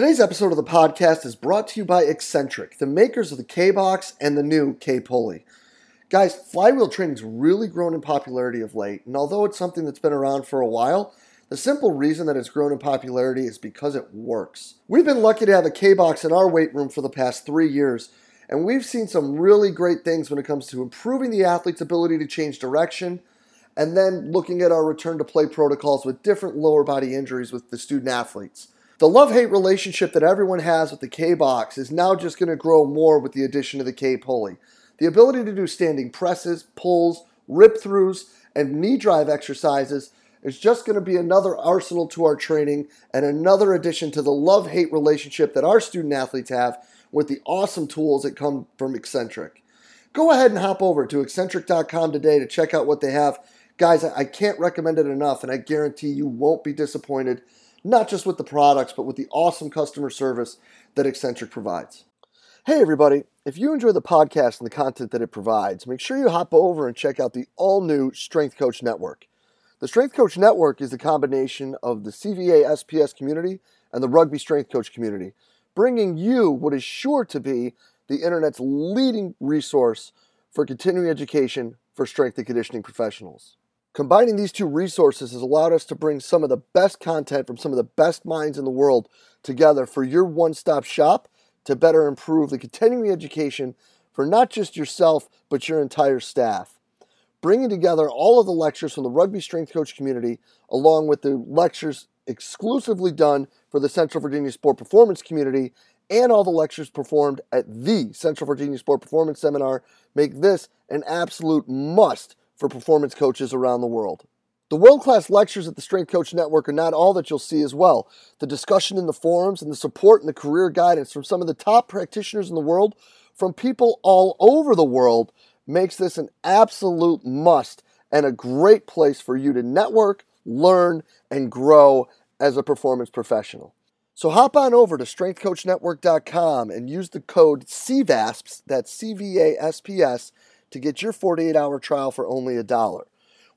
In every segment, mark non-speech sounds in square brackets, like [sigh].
Today's episode of the podcast is brought to you by Exxentric, the makers of the K Box and the new K Pulley. Guys, flywheel training's really grown in popularity of late, and although it's something that's been around for a while, the simple reason that it's grown in popularity is because it works. We've been lucky to have a K Box in our weight room for the past three years, and we've seen some really great things when it comes to improving the athlete's ability to change direction, and then looking at our return to play protocols with different lower body injuries with the student athletes. The love hate relationship that everyone has with the K box is now just going to grow more with the addition of the K pulley. The ability to do standing presses, pulls, rip throughs, and knee drive exercises is just going to be another arsenal to our training and another addition to the love hate relationship that our student athletes have with the awesome tools that come from Exxentric. Go ahead and hop over to exxentric.com today to check out what they have. Guys, I can't recommend it enough, and I guarantee you won't be disappointed not just with the products, but with the awesome customer service that Exxentric provides. Hey, everybody. If you enjoy the podcast and the content that it provides, make sure you hop over and check out the all new Strength Coach Network. The Strength Coach Network is the combination of the CVA SPS community and the Rugby Strength Coach community, bringing you what is sure to be the internet's leading resource for continuing education for strength and conditioning professionals. Combining these two resources has allowed us to bring some of the best content from some of the best minds in the world together for your one stop shop to better improve the continuing education for not just yourself, but your entire staff. Bringing together all of the lectures from the rugby strength coach community, along with the lectures exclusively done for the Central Virginia Sport Performance community, and all the lectures performed at the Central Virginia Sport Performance Seminar, make this an absolute must for performance coaches around the world. The world class lectures at the Strength Coach Network are not all that you'll see as well. The discussion in the forums and the support and the career guidance from some of the top practitioners in the world, from people all over the world, makes this an absolute must and a great place for you to network, learn, and grow as a performance professional. So hop on over to strengthcoachnetwork.com and use the code CVASPS, that's C V A S P S, to get your 48 hour trial for only a dollar.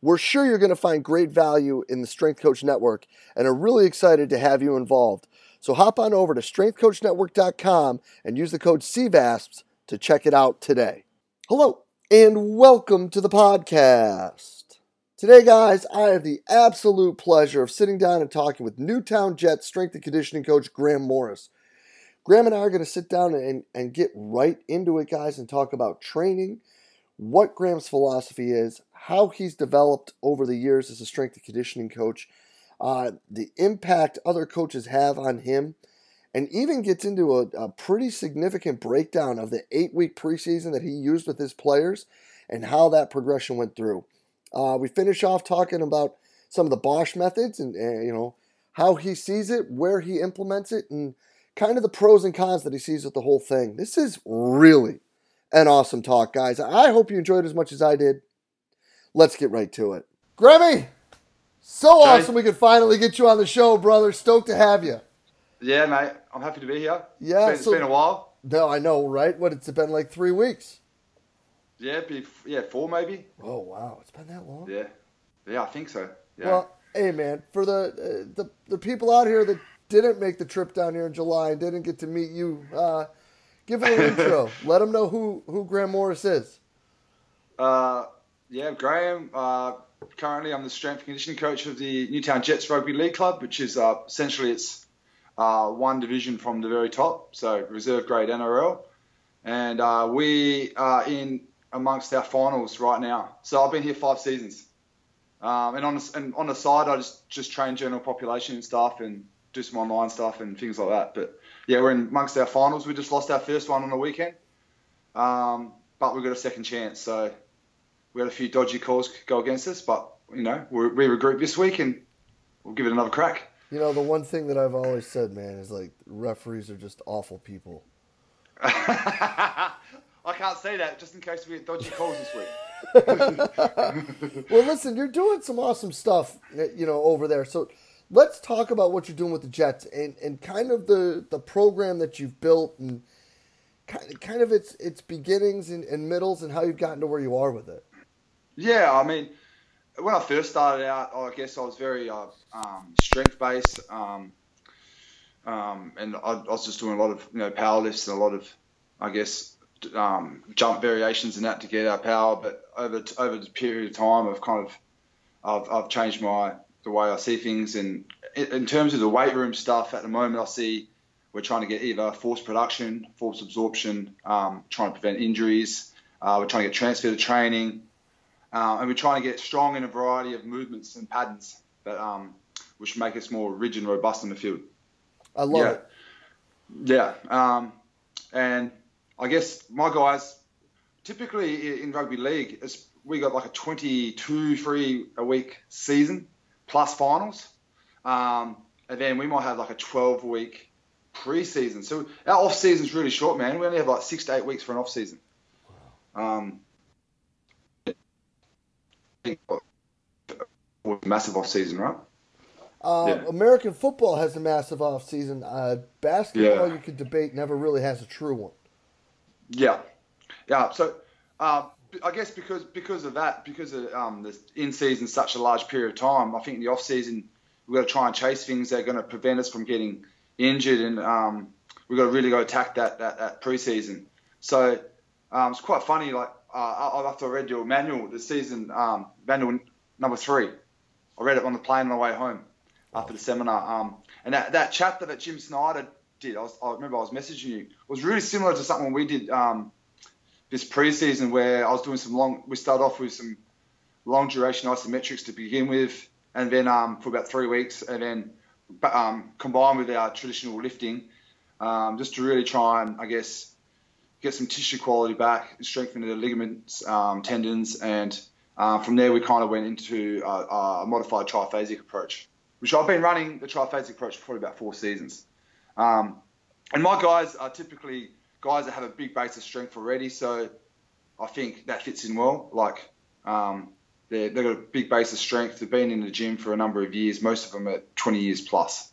We're sure you're going to find great value in the Strength Coach Network and are really excited to have you involved. So hop on over to strengthcoachnetwork.com and use the code CVASPS to check it out today. Hello, and welcome to the podcast. Today, guys, I have the absolute pleasure of sitting down and talking with Newtown Jets strength and conditioning coach Graham Morris. Graham and I are going to sit down and, and get right into it, guys, and talk about training what Graham's philosophy is, how he's developed over the years as a strength and conditioning coach, uh, the impact other coaches have on him, and even gets into a, a pretty significant breakdown of the eight week preseason that he used with his players and how that progression went through. Uh, we finish off talking about some of the Bosch methods and, and, you know how he sees it, where he implements it, and kind of the pros and cons that he sees with the whole thing. This is really an awesome talk, guys. I hope you enjoyed as much as I did. Let's get right to it. Grammy, so awesome we could finally get you on the show, brother. Stoked to have you. Yeah, mate. I'm happy to be here. Yeah, it's been, so, it's been a while. No, I know, right? What it's been like three weeks. Yeah, be yeah, four maybe. Oh wow, it's been that long. Yeah, yeah, I think so. Yeah. Well, hey man, for the uh, the the people out here that didn't make the trip down here in July and didn't get to meet you, uh, Give an intro. Let them know who, who Graham Morris is. Uh, yeah, Graham. Uh, currently, I'm the strength and conditioning coach of the Newtown Jets Rugby League Club, which is uh, essentially it's uh, one division from the very top, so reserve grade NRL, and uh, we are in amongst our finals right now. So I've been here five seasons, um, and on the, and on the side, I just just train general population and stuff, and do some online stuff and things like that. But yeah, we're in amongst our finals. We just lost our first one on the weekend, um, but we've got a second chance. So we had a few dodgy calls go against us, but you know we we regroup this week and we'll give it another crack. You know, the one thing that I've always said, man, is like referees are just awful people. [laughs] I can't say that just in case we get dodgy calls this week. [laughs] well, listen, you're doing some awesome stuff, you know, over there. So let's talk about what you're doing with the Jets and, and kind of the, the program that you've built and kind of, kind of its its beginnings and, and middles and how you've gotten to where you are with it. Yeah, I mean, when I first started out, I guess I was very uh, um, strength based. Um, um, and I, I, was just doing a lot of you know power lifts and a lot of, I guess, um, jump variations and that to get our power. But over over the period of time, I've kind of I've, I've changed my the way I see things. And in terms of the weight room stuff, at the moment, I see we're trying to get either force production, force absorption, um, trying to prevent injuries. Uh, we're trying to get transfer to training, uh, and we're trying to get strong in a variety of movements and patterns that um, which make us more rigid and robust in the field. I love yeah. it. Yeah, um, and I guess my guys typically in rugby league, we got like a 22 free a week season plus finals, um, and then we might have like a 12 week pre-season. So our off season is really short, man. We only have like six to eight weeks for an off season. Um, massive off season, right? Uh, yeah. American football has a massive off season. Uh, basketball, yeah. you could debate, never really has a true one. Yeah, yeah. So uh, I guess because because of that, because of um, the in season such a large period of time, I think in the off season we've got to try and chase things that are going to prevent us from getting injured, and um, we've got to really go attack that that, that preseason. So um, it's quite funny. Like uh, after I read your manual, the season um, manual number three, I read it on the plane on the way home after the seminar. Um, and that, that chapter that Jim Snyder did, I, was, I, remember I was messaging you, was really similar to something we did um, this preseason where I was doing some long. We started off with some long duration isometrics to begin with, and then um, for about three weeks, and then um, combined with our traditional lifting, um, just to really try and, I guess, get some tissue quality back, strengthen the ligaments, um, tendons, and uh, from there we kind of went into a, a, modified triphasic approach, which I've been running the triphasic approach for probably about four seasons. Um, and my guys are typically guys that have a big base of strength already, so I think that fits in well. Like um, they have got a big base of strength. They've been in the gym for a number of years. Most of them are 20 years plus.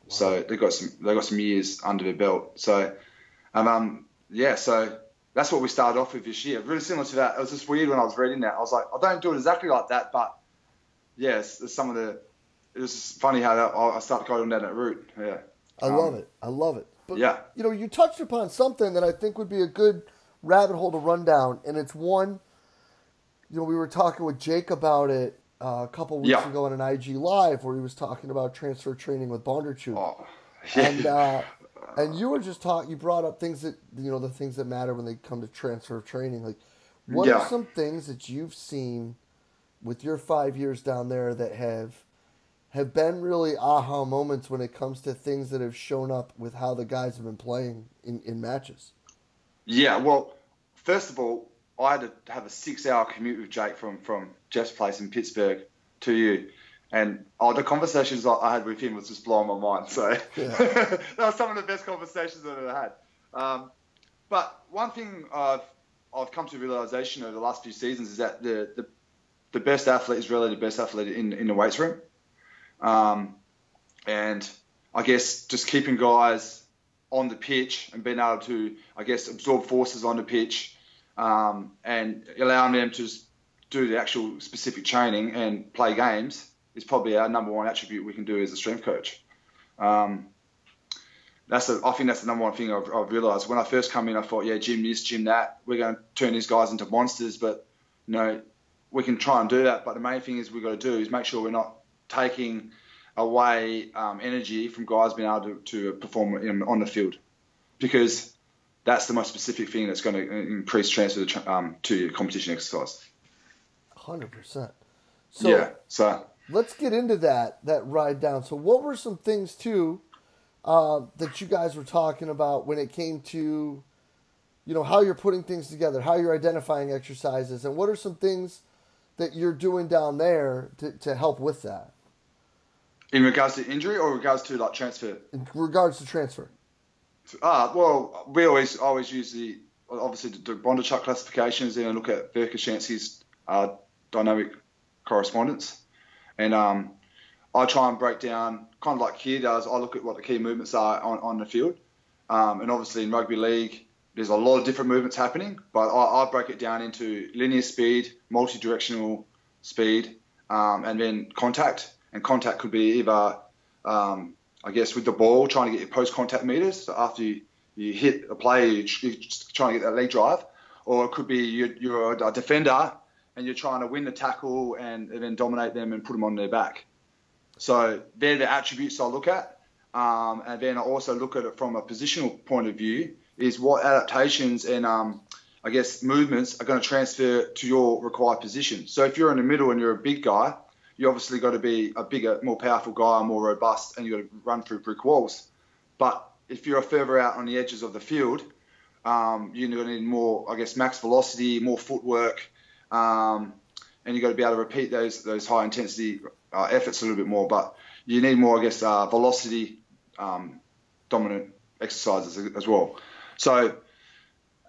Wow. So they've got some they've got some years under their belt. So, um, um, yeah, so that's what we started off with this year. Really similar to that. It was just weird when I was reading that. I was like, I don't do it exactly like that, but yes, yeah, some of the. It was funny how that, I started going down that route. Yeah. I um, love it. I love it. But yeah, you know, you touched upon something that I think would be a good rabbit hole to run down, and it's one you know, we were talking with Jake about it uh, a couple weeks yeah. ago on an IG live where he was talking about transfer training with Bondarchuk. Oh. [laughs] and uh, and you were just talking. You brought up things that you know the things that matter when they come to transfer training. Like, what yeah. are some things that you've seen with your five years down there that have have been really aha moments when it comes to things that have shown up with how the guys have been playing in, in matches? Yeah, well, first of all, I had to have a six-hour commute with Jake from from Jeff's place in Pittsburgh to you, and oh, the conversations I had with him was just blowing my mind. So yeah. [laughs] that was some of the best conversations I've ever had. Um, but one thing I've I've come to realization over the last few seasons is that the the, the best athlete is really the best athlete in in the weights room, um, and I guess just keeping guys on the pitch and being able to I guess absorb forces on the pitch um, and allowing them to do the actual specific training and play games is probably our number one attribute we can do as a strength coach. Um, that's a, I think that's the number one thing I've, I've, realised. When I first come in, I thought, yeah, gym this, gym that. We're going to turn these guys into monsters, but you know, we can try and do that. But the main thing is we've got to do is make sure we're not taking away um, energy from guys being able to, to perform in, on the field, because that's the most specific thing that's going to increase transfer to, um, to your competition exercise. Hundred percent. So yeah. So let's get into that that ride down. So what were some things too uh, that you guys were talking about when it came to, you know, how you're putting things together, how you're identifying exercises, and what are some things that you're doing down there to, to help with that? In regards to injury or regards to like transfer? In regards to transfer. Ah, well, we always always use the obviously the Bondarchuk classifications and look at Verkhoshansky's uh, dynamic correspondence, and um, I try and break down kind of like Keir does. I look at what the key movements are on, on the field, um, and obviously in rugby league there's a lot of different movements happening, but I, I break it down into linear speed, multi-directional speed, um, and then contact. And contact could be either um, I guess, with the ball, trying to get your post contact meters. So after you, you hit a play, you're trying to get that leg drive. Or it could be you're, you're a defender and you're trying to win the tackle and, and, then dominate them and put them on their back. So they're the attributes I look at. Um, and then I also look at it from a positional point of view is what adaptations and um, I guess movements are going to transfer to your required position. So if you're in the middle and you're a big guy, you obviously got to be a bigger, more powerful guy, more robust, and you got to run through brick walls. But if you're further out on the edges of the field, um, you're going to need more, I guess, max velocity, more footwork, um, and you've got to be able to repeat those those high intensity uh, efforts a little bit more. But you need more, I guess, uh, velocity um, dominant exercises as well. So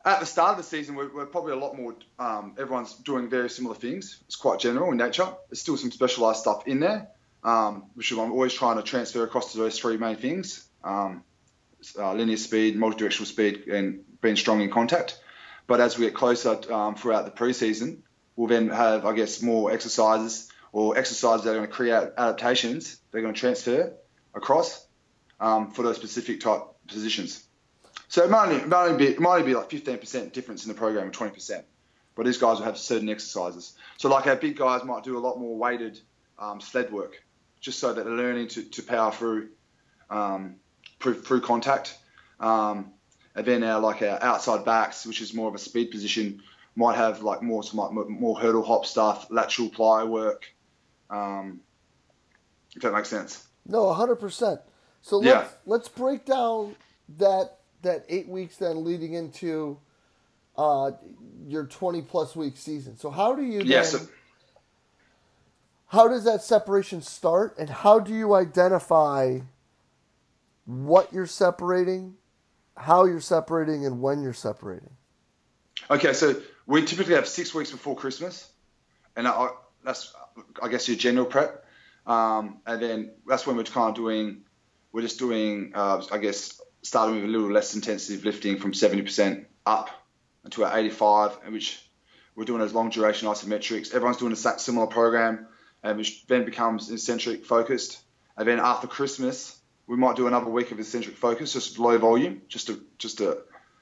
at the start of the season, we're, we're probably a lot more. Um, everyone's doing very similar things. It's quite general in nature. There's still some specialised stuff in there, um, which I'm always trying to transfer across to those three main things: um, uh, linear speed, multi-directional speed, and being strong in contact. But as we get closer um, throughout the preseason, we'll then have, I guess, more exercises or exercises that are going to create adaptations. They're going to transfer across um, for those specific type positions. So it might only, it might only, be, it might only be like 15% difference in the program, 20%. But these guys will have certain exercises. So like our big guys might do a lot more weighted um, sled work, just so that they're learning to, to power through, um, through, through contact. Um, and then our like our outside backs, which is more of a speed position, might have like more some like more hurdle hop stuff, lateral ply work. Um, if that makes sense. No, hundred percent. So let's yeah. let's break down that that eight weeks then leading into uh, your 20 plus week season. So how do you then, yes. how does that separation start and how do you identify what you're separating, how you're separating and when you're separating? Okay, so we typically have six weeks before Christmas, and I, that's I guess your general prep, um, and then that's when we're kind of doing, we're just doing, uh, I guess, starting with a little less intensive lifting from 70% up our 85, which we're doing those long duration isometrics. Everyone's doing a similar program, which then becomes eccentric focused. And then after Christmas, we might do another week of eccentric focus, just low volume, just to just to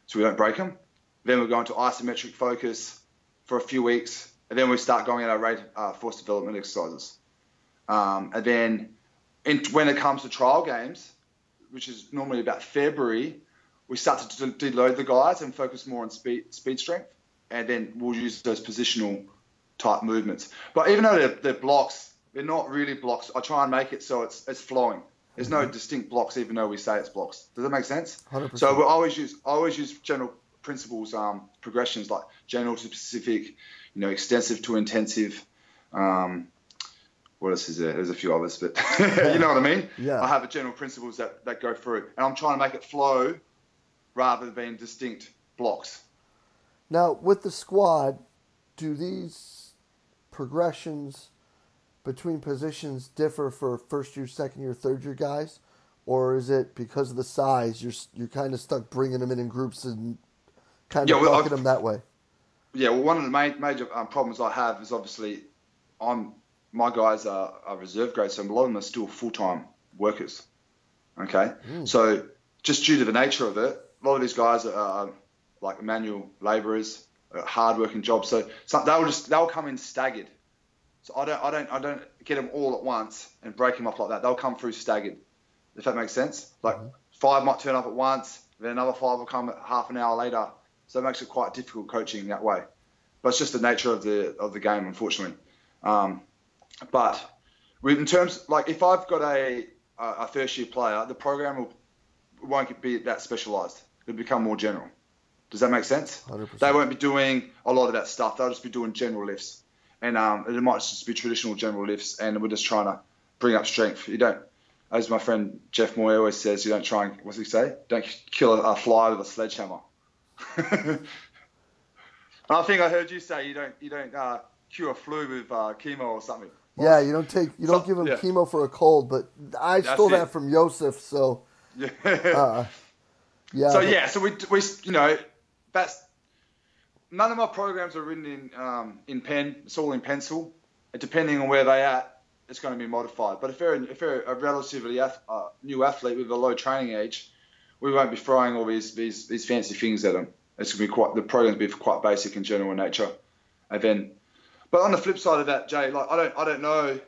so we don't break them. Then we're going to isometric focus for a few weeks, and then we start going at our rate uh, force development exercises. Um, and then in, when it comes to trial games, which is normally about February, we start to deload the guys and focus more on speed, speed strength, and then we'll use those positional type movements. But even though they're, they're blocks, they're not really blocks. I try and make it so it's it's flowing. There's no distinct blocks, even though we say it's blocks. Does that make sense? 100%. So we always use I always use general principles, um, progressions like general to specific, you know, extensive to intensive, um, what else is there? There's a few others, but [laughs] you know what I mean? [laughs] Yeah. I have a general principles that, that go through. And I'm trying to make it flow rather than distinct blocks. Now, with the squad, do these progressions between positions differ for first year, second year, third year guys? Or is it because of the size, you're, you're kind of stuck bringing them in in groups and kind of yeah, well, them that way? Yeah, well, one of the main, major um, problems I have is obviously I'm my guys are, are reserve grade, so a lot of them are still full time workers. Okay, mm. so just due to the nature of it, a lot of these guys are, like manual labourers, hard working jobs. So, so they'll just they'll come in staggered. So I don't I don't I don't get them all at once and break them up like that. They'll come through staggered. If that makes sense. Like mm-hmm. five might turn up at once, then another five will come half an hour later. So it makes it quite difficult coaching that way. But it's just the nature of the of the game, unfortunately. Um, but in terms like if I've got a a first year player, the program will won't be that specialised. It'll become more general. Does that make sense? 100%. They won't be doing a lot of that stuff. They'll just be doing general lifts, and um, it might just be traditional general lifts. And we're just trying to bring up strength. You don't, as my friend Jeff Moyer always says, you don't try and what's he say? Don't kill a, a fly with a sledgehammer. [laughs] I think I heard you say you don't you don't uh, cure a flu with uh, chemo or something. Yeah, you don't take you don't so, give him yeah. chemo for a cold, but I That's stole it. that from Yosef, so [laughs] yeah. Uh, yeah. So yeah, so we we you know that's none of my programs are written in um, in pen. It's all in pencil. Depending on where they at, it's going to be modified. But if they're if they're a relatively ath- uh, new athlete with a low training age, we won't be throwing all these these, these fancy things at them. It's going to be quite the program's be quite basic and general in nature, and then. But on the flip side of that, Jay, like I don't I don't know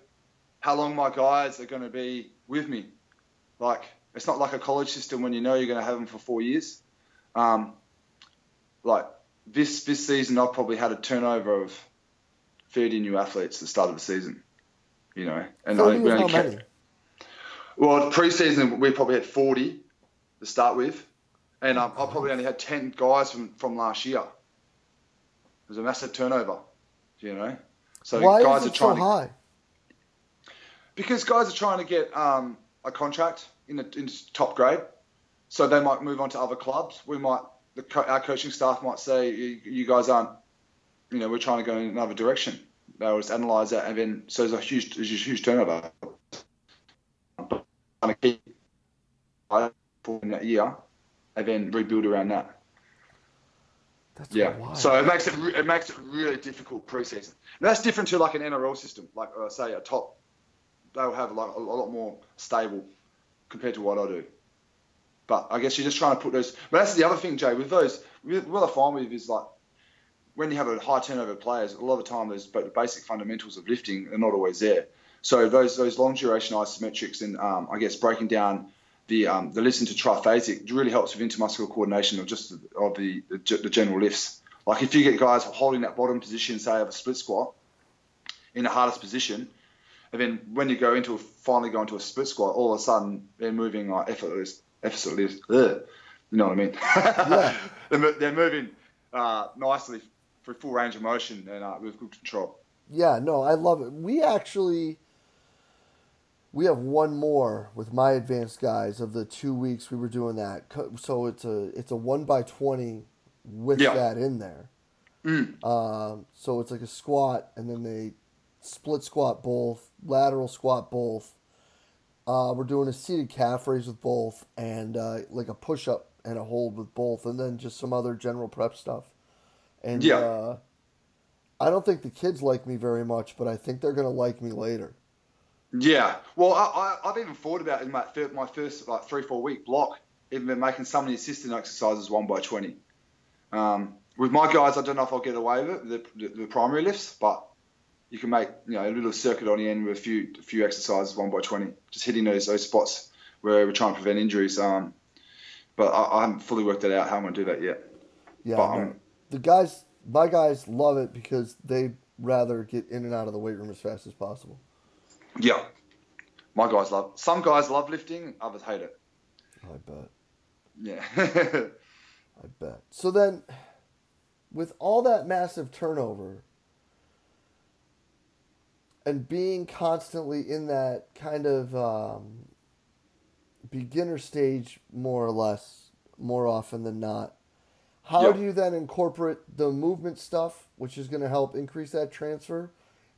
how long my guys are going to be with me. Like it's not like a college system when you know you're going to have them for four years. Um, like this this season, I've probably had a turnover of 30 new athletes at the start of the season. You know, and I, we only kept, Well, preseason we probably had 40 to start with, and um, I probably only had 10 guys from, from last year. It was a massive turnover, you know. So Why guys are trying so high? To, because guys are trying to get um, a contract in the in top grade, so they might move on to other clubs. We might the, our coaching staff might say you, you guys aren't, you know, we're trying to go in another direction. They'll just analyse that, and then so there's a huge there's a huge turnover. Trying to keep in that year, and then rebuild around that. That's yeah. Wild. So it makes it it makes it really difficult preseason. And that's different to like an NRL system, like uh, say a top. They'll have like a, a lot more stable compared to what I do. But I guess you're just trying to put those. But that's the other thing, Jay. With those, what I find with is like when you have a high turnover of players, a lot of the time those the basic fundamentals of lifting are not always there. So those those long duration isometrics and um, I guess breaking down the um, the listen to triphasic really helps with intermuscular coordination of just of the, the, the general lifts. Like if you get guys holding that bottom position, say of a split squat, in the hardest position, and then when you go into a, finally go into a split squat, all of a sudden they're moving like effortless, effortless. Ugh, you know what I mean? Yeah. [laughs] they're, they're, moving uh, nicely for full range of motion and uh, with good control. Yeah, no, I love it. We actually we have one more with my advanced guys of the two weeks we were doing that. So it's a it's a one by twenty with yeah. that in there. Mm. Um, so it's like a squat, and then they split squat both, lateral squat both. Uh, we're doing a seated calf raise with both, and uh, like a push up and a hold with both, and then just some other general prep stuff. And yeah. Uh, I don't think the kids like me very much, but I think they're gonna like me later. Yeah, well, I, I, have even thought about in my, my first like three four week block, even been making some of the assistant exercises one by twenty. Um, with my guys, I don't know if I'll get away with it, the, the, the, primary lifts, but you can make you know a little circuit on the end with a few a few exercises one by twenty, just hitting those those spots where we're trying to prevent injuries. Um, but I, I haven't fully worked it out how I'm going to do that yet. Yeah, but, um, the guys, my guys love it because they rather get in and out of the weight room as fast as possible. Yeah. My guys love. Some guys love lifting. Others hate it. I bet. Yeah. [laughs] I bet. So then, with all that massive turnover and being constantly in that kind of um, beginner stage, more or less, more often than not, how do you then incorporate the movement stuff, which is going to help increase that transfer?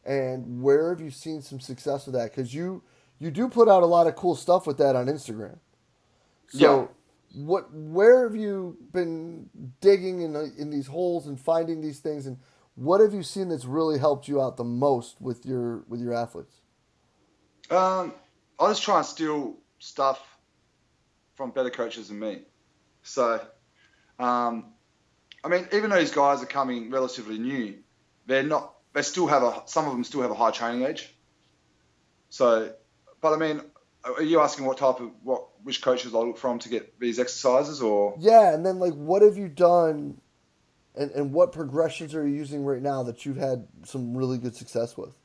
And where have you seen some success with that? Because you you do put out a lot of cool stuff with that on Instagram. So, yeah. what where have you been digging in in these holes and finding these things, and what have you seen that's really helped you out the most with your with your athletes? Um, I just try and steal stuff from better coaches than me. So, um, I mean, even though these guys are coming relatively new, they're not they still have a some of them still have a high training age. So, but I mean, are you asking what type of what which coaches I look from to get these exercises or? Yeah, and then like what have you done, and and what progressions are you using right now that you've had some really good success with?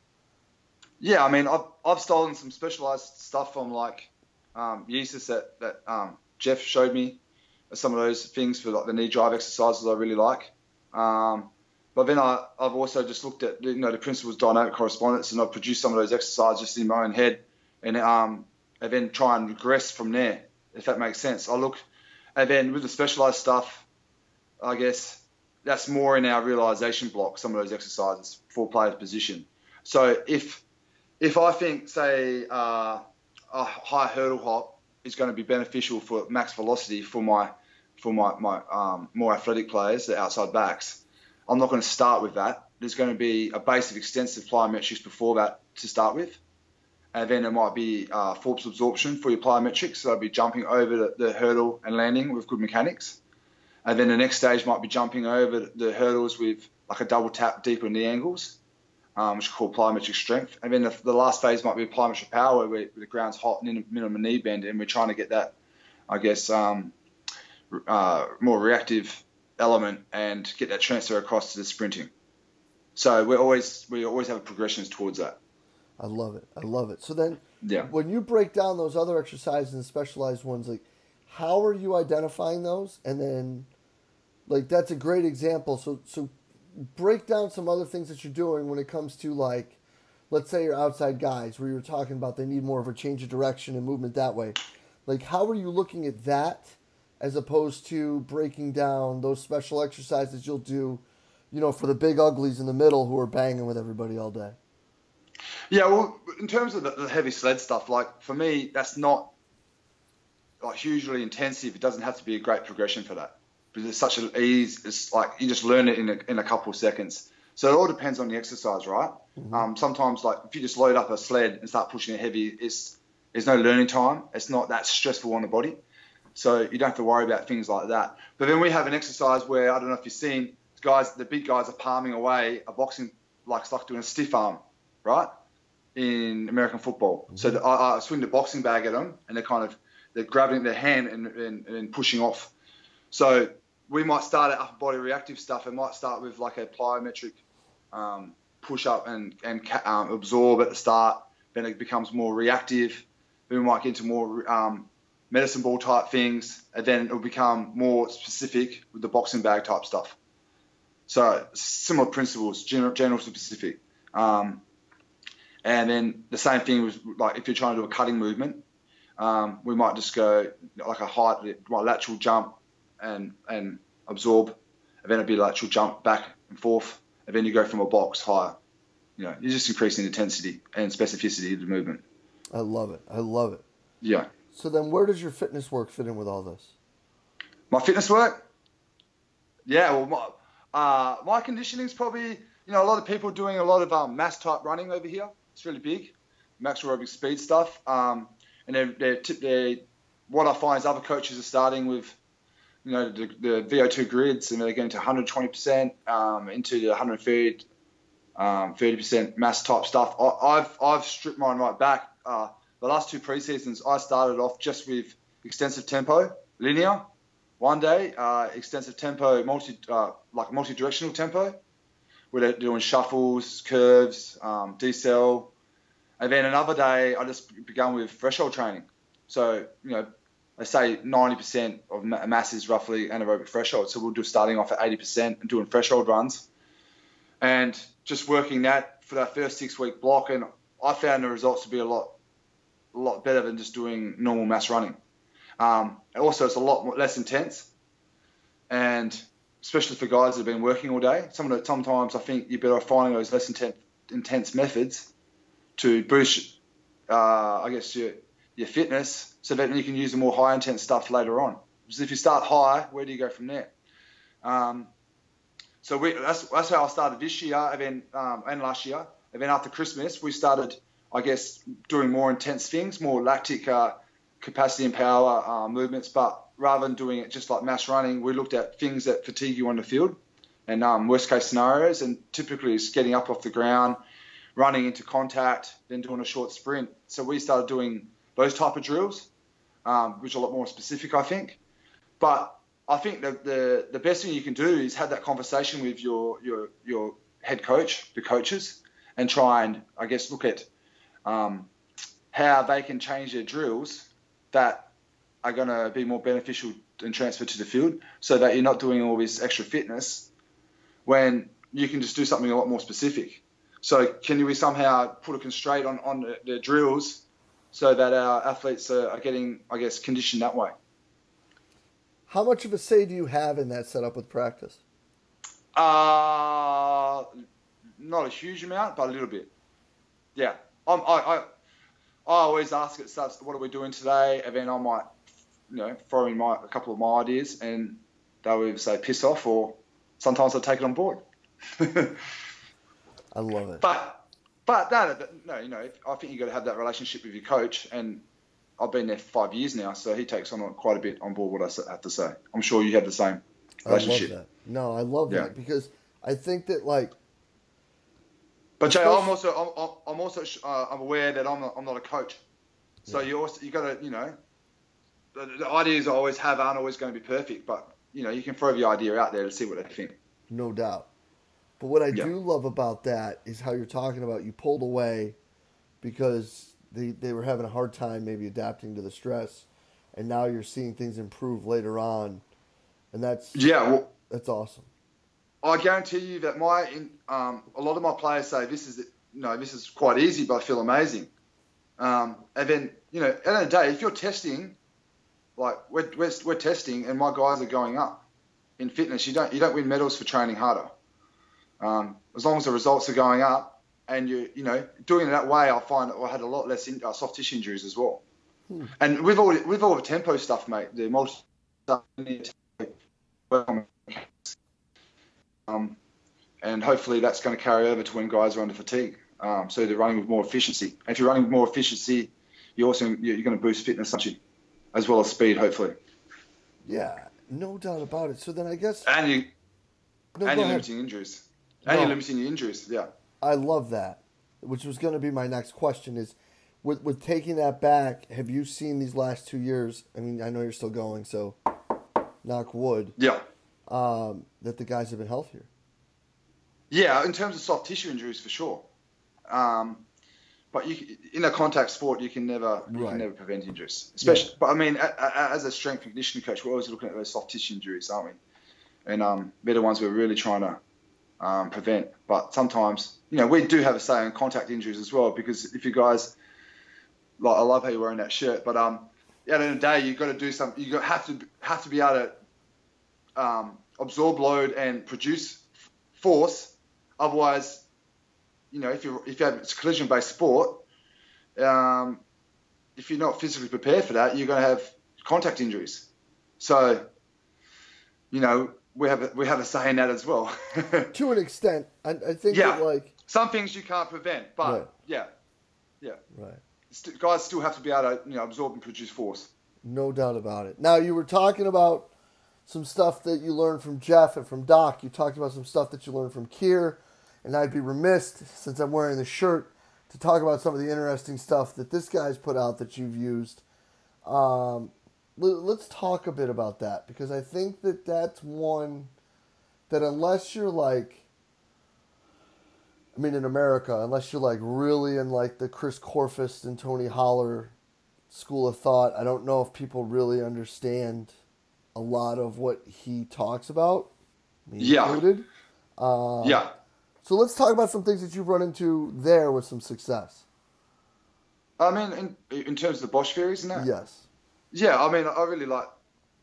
Yeah, I mean, I've I've stolen some specialized stuff from like um, Yessis that that um, Jeff showed me some of those things for like the knee drive exercises I really like. Um, but then I, have also just looked at you know the principles dynamic correspondence, and I've produced some of those exercises just in my own head, and um, and then try and regress from there, if that makes sense. I look, and then with the specialized stuff, I guess that's more in our realization block. Some of those exercises for player's position. So if if I think say uh, a high hurdle hop is going to be beneficial for max velocity for my for my my um, more athletic players, the outside backs I'm not going to start with that. There's going to be a base of extensive plyometrics before that to start with. and then it might be uh, force absorption for your plyometrics. So that'll be jumping over the, the, hurdle and landing with good mechanics. And then the next stage might be jumping over the hurdles with like a double tap deeper knee angles, um, which is called plyometric strength. And then the, the last phase might be plyometric power, where the ground's hot and minimum knee bend, and we're trying to get that, I guess, um, uh, more reactive element and get that transfer across to the sprinting. So we always we always have progressions towards that. I love it. I love it. So then, yeah, when you break down those other exercises and specialized ones, like how are you identifying those? And then, like that's a great example. So so break down some other things that you're doing when it comes to like, let's say you're outside guys, where you're talking about they need more of a change of direction and movement that way. Like how are you looking at that? As opposed to breaking down those special exercises you'll do, you know, for the big uglies in the middle who are banging with everybody all day. Yeah, well, in terms of the, the heavy sled stuff, like for me, that's not like hugely intensive. It doesn't have to be a great progression for that because it's such an ease. It's like you just learn it in a, in a couple of seconds. So it all depends on the exercise, right? Mm-hmm. Um, sometimes, like if you just load up a sled and start pushing it heavy, it's there's no learning time. It's not that stressful on the body. So you don't have to worry about things like that. But then we have an exercise where I don't know if you've seen guys, the big guys are palming away a boxing like it's like doing a stiff arm, right? In American football. Mm-hmm. So the, I, I, swing the boxing bag at them, and they're kind of they're grabbing their hand and, and, and pushing off. So we might start at upper body reactive stuff. It might start with like a plyometric um, push up and and um, absorb at the start. Then it becomes more reactive. Then we might get into more um, medicine ball type things, and then it'll become more specific with the boxing bag type stuff. So similar principles, general, general specific. Um, and then the same thing with like if you're trying to do a cutting movement, um, we might just go like a height, lateral jump and and absorb, and then it'd be lateral jump back and forth, and then you go from a box higher. You know, you're just increasing intensity and specificity of the movement. I love it. I love it. Yeah. So then, where does your fitness work fit in with all this? My fitness work? Yeah, well, my, uh, my conditioning is probably, you know, a lot of people doing a lot of um, MAS type running over here. It's really big, max aerobic speed stuff. Um, and they're, they're, they're, what I find is other coaches are starting with, you know, the, the VO2 grids and they're getting to 120% um, into the 130, um, 30% MAS type stuff. I, have I've stripped mine right back. Uh, the last two preseasons, I started off just with extensive tempo, linear, one day, uh, extensive tempo, multi uh, like multi-directional tempo, they're doing shuffles, curves, um, decel, and then another day I just began with threshold training. So you know, I say 90% of MAS is roughly anaerobic threshold. So we'll do starting off at 80% and doing threshold runs, and just working that for that first six week block. And I found the results to be a lot a lot better than just doing normal MAS running. Um, also, it's a lot less intense, and especially for guys that have been working all day. Some of the, sometimes I think you're better off finding those less intense, intense methods to boost, uh, I guess, your your fitness, so that you can use the more high intense stuff later on. Because if you start high, where do you go from there? Um, so we, that's that's how I started this year, and then um, and last year, and then after Christmas we started I guess, doing more intense things, more lactic uh, capacity and power uh, movements. But rather than doing it just like MAS running, we looked at things that fatigue you on the field and um, worst case scenarios. And typically, it's getting up off the ground, running into contact, then doing a short sprint. So we started doing those type of drills, um, which are a lot more specific, I think. But I think the, the, the best thing you can do is have that conversation with your, your, your head coach, the coaches, and try and, I guess, look at um, how they can change their drills that are going to be more beneficial and transfer to the field so that you're not doing all this extra fitness when you can just do something a lot more specific. So can we somehow put a constraint on, on the, the drills so that our athletes are, are getting, I guess, conditioned that way? How much of a say do you have in that setup with practice? Uh, not a huge amount, but a little bit. Yeah, I'm, I, I, I always ask it starts, what are we doing today? And then I might, you know, throw in my, a couple of my ideas and they'll either say piss off or sometimes I take it on board. [laughs] I love it. But but no, no, you know, I think you've got to have that relationship with your coach, and I've been there for five years now, so he takes on quite a bit on board what I have to say. I'm sure you have the same relationship. I love that. No, I love yeah. that because I think that like. But Jay, I'm also I'm, I'm also uh, I'm aware that I'm not, I'm not a coach, so yeah. you also you got to you know, the, the ideas I always have aren't always going to be perfect, but you know you can throw the idea out there to see what they think. No doubt. But what I yeah. do love about that is how you're talking about you pulled away because they, they were having a hard time maybe adapting to the stress, and now you're seeing things improve later on, and that's yeah, well, that's awesome. I guarantee you that my um, a lot of my players say this is you know this is quite easy, but I feel amazing. Um, and then you know at the end of the day, if you're testing, like we're, we're, we're testing, and my guys are going up in fitness, you don't you don't win medals for training harder. Um, as long as the results are going up, and you you know doing it that way, I find I had a lot less in, uh, soft tissue injuries as well. Hmm. And with all with all the tempo stuff, mate, the multi um, and hopefully that's going to carry over to when guys are under fatigue. Um, so they're running with more efficiency. And if you're running with more efficiency, you're also you're going to boost fitness, as well as speed, hopefully. Yeah, no doubt about it. So then I guess and you no, and you're limiting injuries. And no. you're limiting your injuries. Yeah. I love that, which was going to be my next question is with, with taking that back, have you seen these last two years? I mean, I know you're still going, so knock wood. Yeah. Um, that the guys have been healthier. Yeah, in terms of soft tissue injuries, for sure. Um, but you, in a contact sport, you can never you right. can never prevent injuries. Especially, yeah. but I mean, as a strength and conditioning coach, we're always looking at those soft tissue injuries, aren't we? And um, they're the ones we're really trying to um, prevent. But sometimes, you know, we do have a say on contact injuries as well because if you guys, like, I love how you're wearing that shirt, but um, at the end of the day, you've got to do something. You have to have to be able to um, absorb load and produce force. Otherwise, you know, if you if you have it's collision based sport, um, if you're not physically prepared for that, you're going to have contact injuries. So, you know, we have a, we have a say in that as well. [laughs] to an extent, I, I think yeah. that like some things you can't prevent, but right. yeah, yeah, right. St- guys still have to be able to you know absorb and produce force. No doubt about it. Now you were talking about some stuff that you learned from Jeff and from Doc. You talked about some stuff that you learned from Keir, and I'd be remiss since I'm wearing the shirt to talk about some of the interesting stuff that this guy's put out that you've used. Um, let's talk a bit about that because I think that that's one that unless you're like, I mean, in America, unless you're like really in like the Chris Korfist and Tony Holler school of thought, I don't know if people really understand a lot of what he talks about. yeah. Included. Uh, yeah. So let's talk about some things that you've run into there with some success. I mean, in, in terms of the Bosch theories and that? Yes. Yeah, I mean, I really like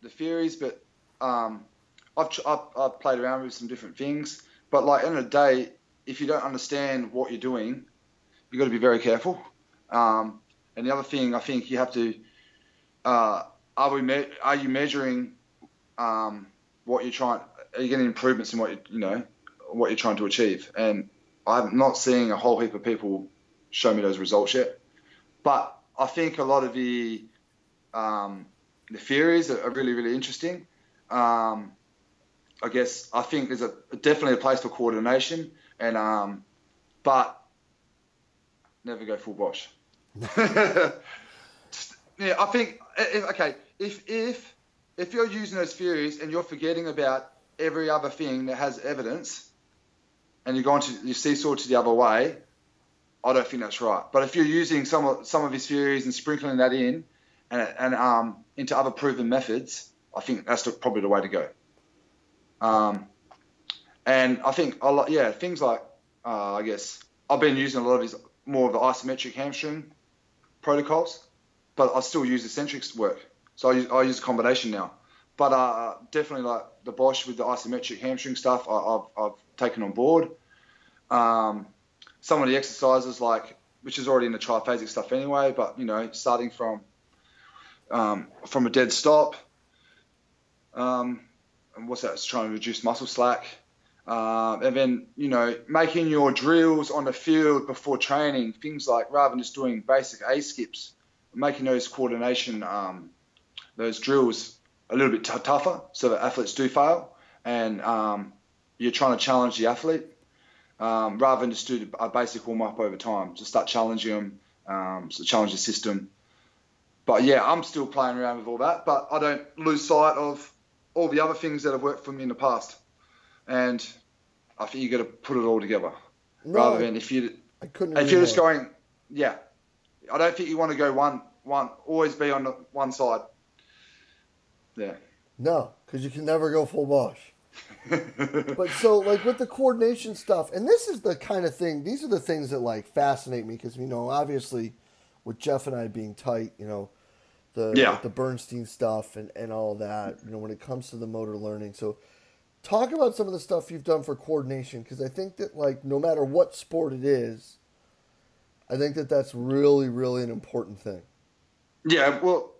the theories, but um, I've, I've, I've played around with some different things. But like, in the day, if you don't understand what you're doing, you've got to be very careful. Um, and the other thing, I think you have to, uh, are we me- are you measuring um, what you're trying? Are you getting improvements in what you, you know what you're trying to achieve? And I'm not seeing a whole heap of people show me those results yet. But I think a lot of the um, the theories are, really, really interesting. Um, I guess I think there's a definitely a place for coordination, and um, but never go full. [laughs] [laughs] Just, yeah, I think if, okay if if if you're using those theories and you're forgetting about every other thing that has evidence, and you're going to you seesaw to the other way, I don't think that's right. But if you're using some of some of his theories and sprinkling that in, and, and um, into other proven methods, I think that's the, probably the way to go. Um, and I think a lot, yeah, things like uh, I guess I've been using a lot of these more of the isometric hamstring protocols, but I still use eccentrics work. So I use, I use a combination now. But uh, definitely like the Bosch with the isometric hamstring stuff, I, have I've taken on board. Um, some of the exercises like, which is already in the triphasic stuff anyway, but you know, starting from um, from a dead stop. Um, and what's that? It's trying to reduce muscle slack. Um, and then, you know, making your drills on the field before training, things like rather than just doing basic A skips, making those coordination, um, those drills a little bit t- tougher so that athletes do fail. And um, you're trying to challenge the athlete um, rather than just do a basic warm up over time. Just start challenging them, um, so challenge the system. But yeah, I'm still playing around with all that, but I don't lose sight of all the other things that have worked for me in the past. And I think you got to put it all together No, rather than if you I couldn't if you're just going, yeah. I don't think you want to go one one always be on the one side. Yeah. No, because you can never go full Bosch. [laughs] But so, like with the coordination stuff, and this is the kind of thing. These are the things that like fascinate me because you know, obviously, with Jeff and I being tight, you know, the Yeah. the Bernstein stuff and and all that. You know, when it comes to the motor learning. So, talk about some of the stuff you've done for coordination because I think that like no matter what sport it is, I think that that's really really an important thing. Yeah, well,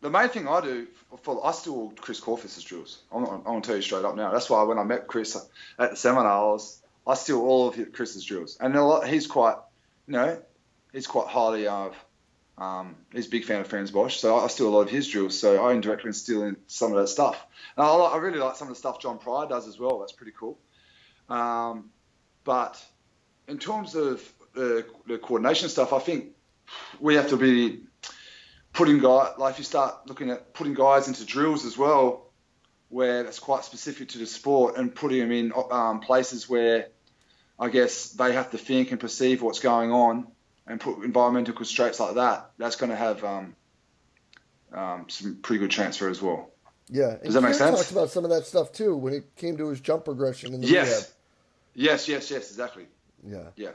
the main thing I do for I still Chris Korfist's drills. I'm, I'm gonna tell you straight up now. That's why when I met Chris at the seminar, I I steal all of Chris's drills, and lot, he's quite, you know, he's quite highly of. Um, he's a big fan of Frans Bosch, so I steal a lot of his drills. So I indirectly steal in some of that stuff. And I, I really like some of the stuff John Pryor does as well. That's pretty cool. Um, but in terms of uh, the coordination stuff, I think we have to be putting guy like if you start looking at putting guys into drills as well, where that's quite specific to the sport, and putting them in um, places where I guess they have to think and perceive what's going on, and put environmental constraints like that. That's going to have um, um, some pretty good transfer as well. Yeah, and Does that make sense? Talked about some of that stuff too when it came to his jump progression in the Yes, rehab. yes, yes, yes, exactly. Yeah. Yeah.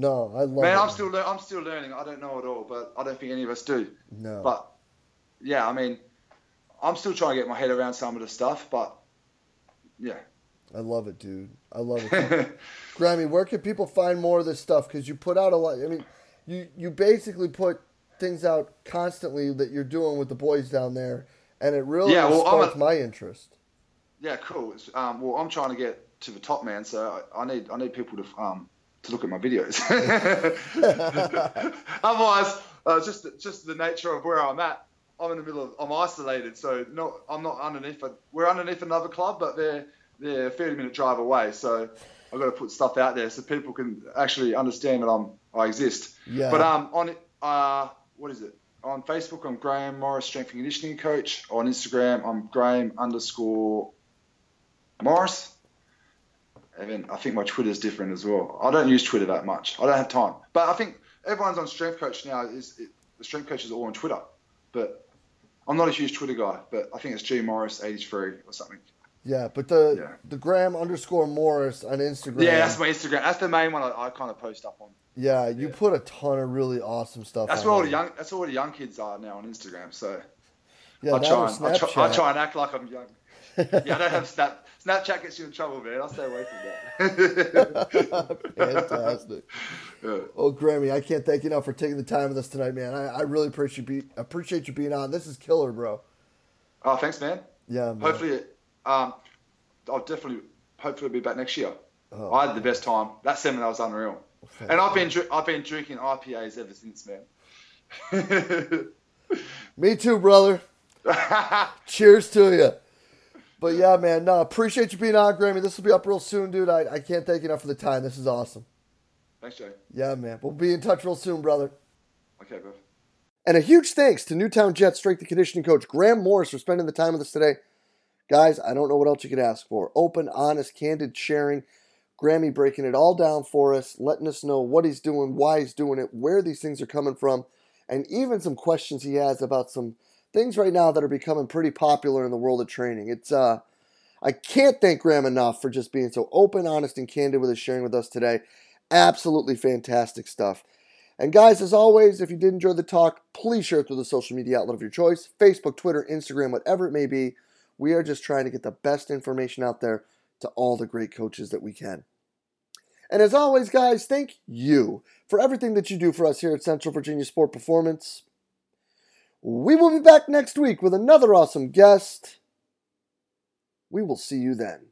No, I love Man, it. I'm still I'm still learning. I don't know it all, but I don't think any of us do. no. But yeah, I mean, I'm still trying to get my head around some of the stuff, but yeah. I love it, dude. I love it. [laughs] Grammy, where can people find more of this stuff? Because you put out a lot. I mean, you you basically put things out constantly that you're doing with the boys down there, and it really Yeah, well, sparked a- my interest. yeah, cool. It's, um, well, I'm trying to get to the top, man. So I, I need I need people to um to look at my videos. [laughs] [laughs] Otherwise, uh, just just the nature of where I'm at. I'm in the middle of I'm isolated, so no, I'm not underneath. A, we're underneath another club, but they're they're a 30 minute drive away. So I've got to put stuff out there so people can actually understand that I'm I exist. Yeah. But um on uh what is it? On Facebook, I'm Graham Morris, strength and conditioning coach. On Instagram, I'm Graham underscore Morris. And then I think my Twitter is different as well. I don't use Twitter that much. I don't have time. But I think everyone's on Strength Coach now. Is it, the Strength Coaches are all on Twitter. But I'm not a huge Twitter guy. But I think it's G Morris 83 or something. Yeah, but the Yeah. the Graham underscore Morris on Instagram. Yeah, that's my Instagram. That's the main one I, I kind of post up on. Yeah, you Yeah. put a ton of really awesome stuff. That's where all the young. That's all the young kids are now on Instagram. So Yeah, I try, and, I, try, I try and act like I'm young. [laughs] Yeah, I don't have Snap. Snapchat gets you in trouble, man. I'll stay away from that. [laughs] Fantastic. Yeah. Oh, Grammy, I can't thank you enough for taking the time with us tonight, man. I, I really appreciate you be, appreciate you being on. This is killer, bro. Oh, thanks, man. Yeah, man. Hopefully, um, I'll definitely, hopefully, be back next year. Oh. I had the best time. That seminar was unreal, and I've been I've been drinking IPAs ever since, man. [laughs] Me too, brother. Cheers to you. But yeah, man, no, appreciate you being on, Grammy. This will be up real soon, dude. I, I can't thank you enough for the time. This is awesome. Thanks, Jay. Yeah, man. We'll be in touch real soon, brother. Okay, bro. And a huge thanks to Newtown Jets strength and conditioning coach Graham Morris for spending the time with us today. Guys, I don't know what else you could ask for. Open, honest, candid sharing. Grammy breaking it all down for us, letting us know what he's doing, why he's doing it, where these things are coming from, and even some questions he has about some things right now that are becoming pretty popular in the world of training. It's uh I can't thank Graham enough for just being so open, honest, and candid with his sharing with us today. Absolutely fantastic stuff. And guys, as always, if you did enjoy the talk, please share it through the social media outlet of your choice Facebook, Twitter, Instagram, whatever it may be. We are just trying to get the best information out there to all the great coaches that we can. And as always, guys, thank you for everything that you do for us here at Central Virginia Sport Performance. We will be back next week with another awesome guest. We will see you then.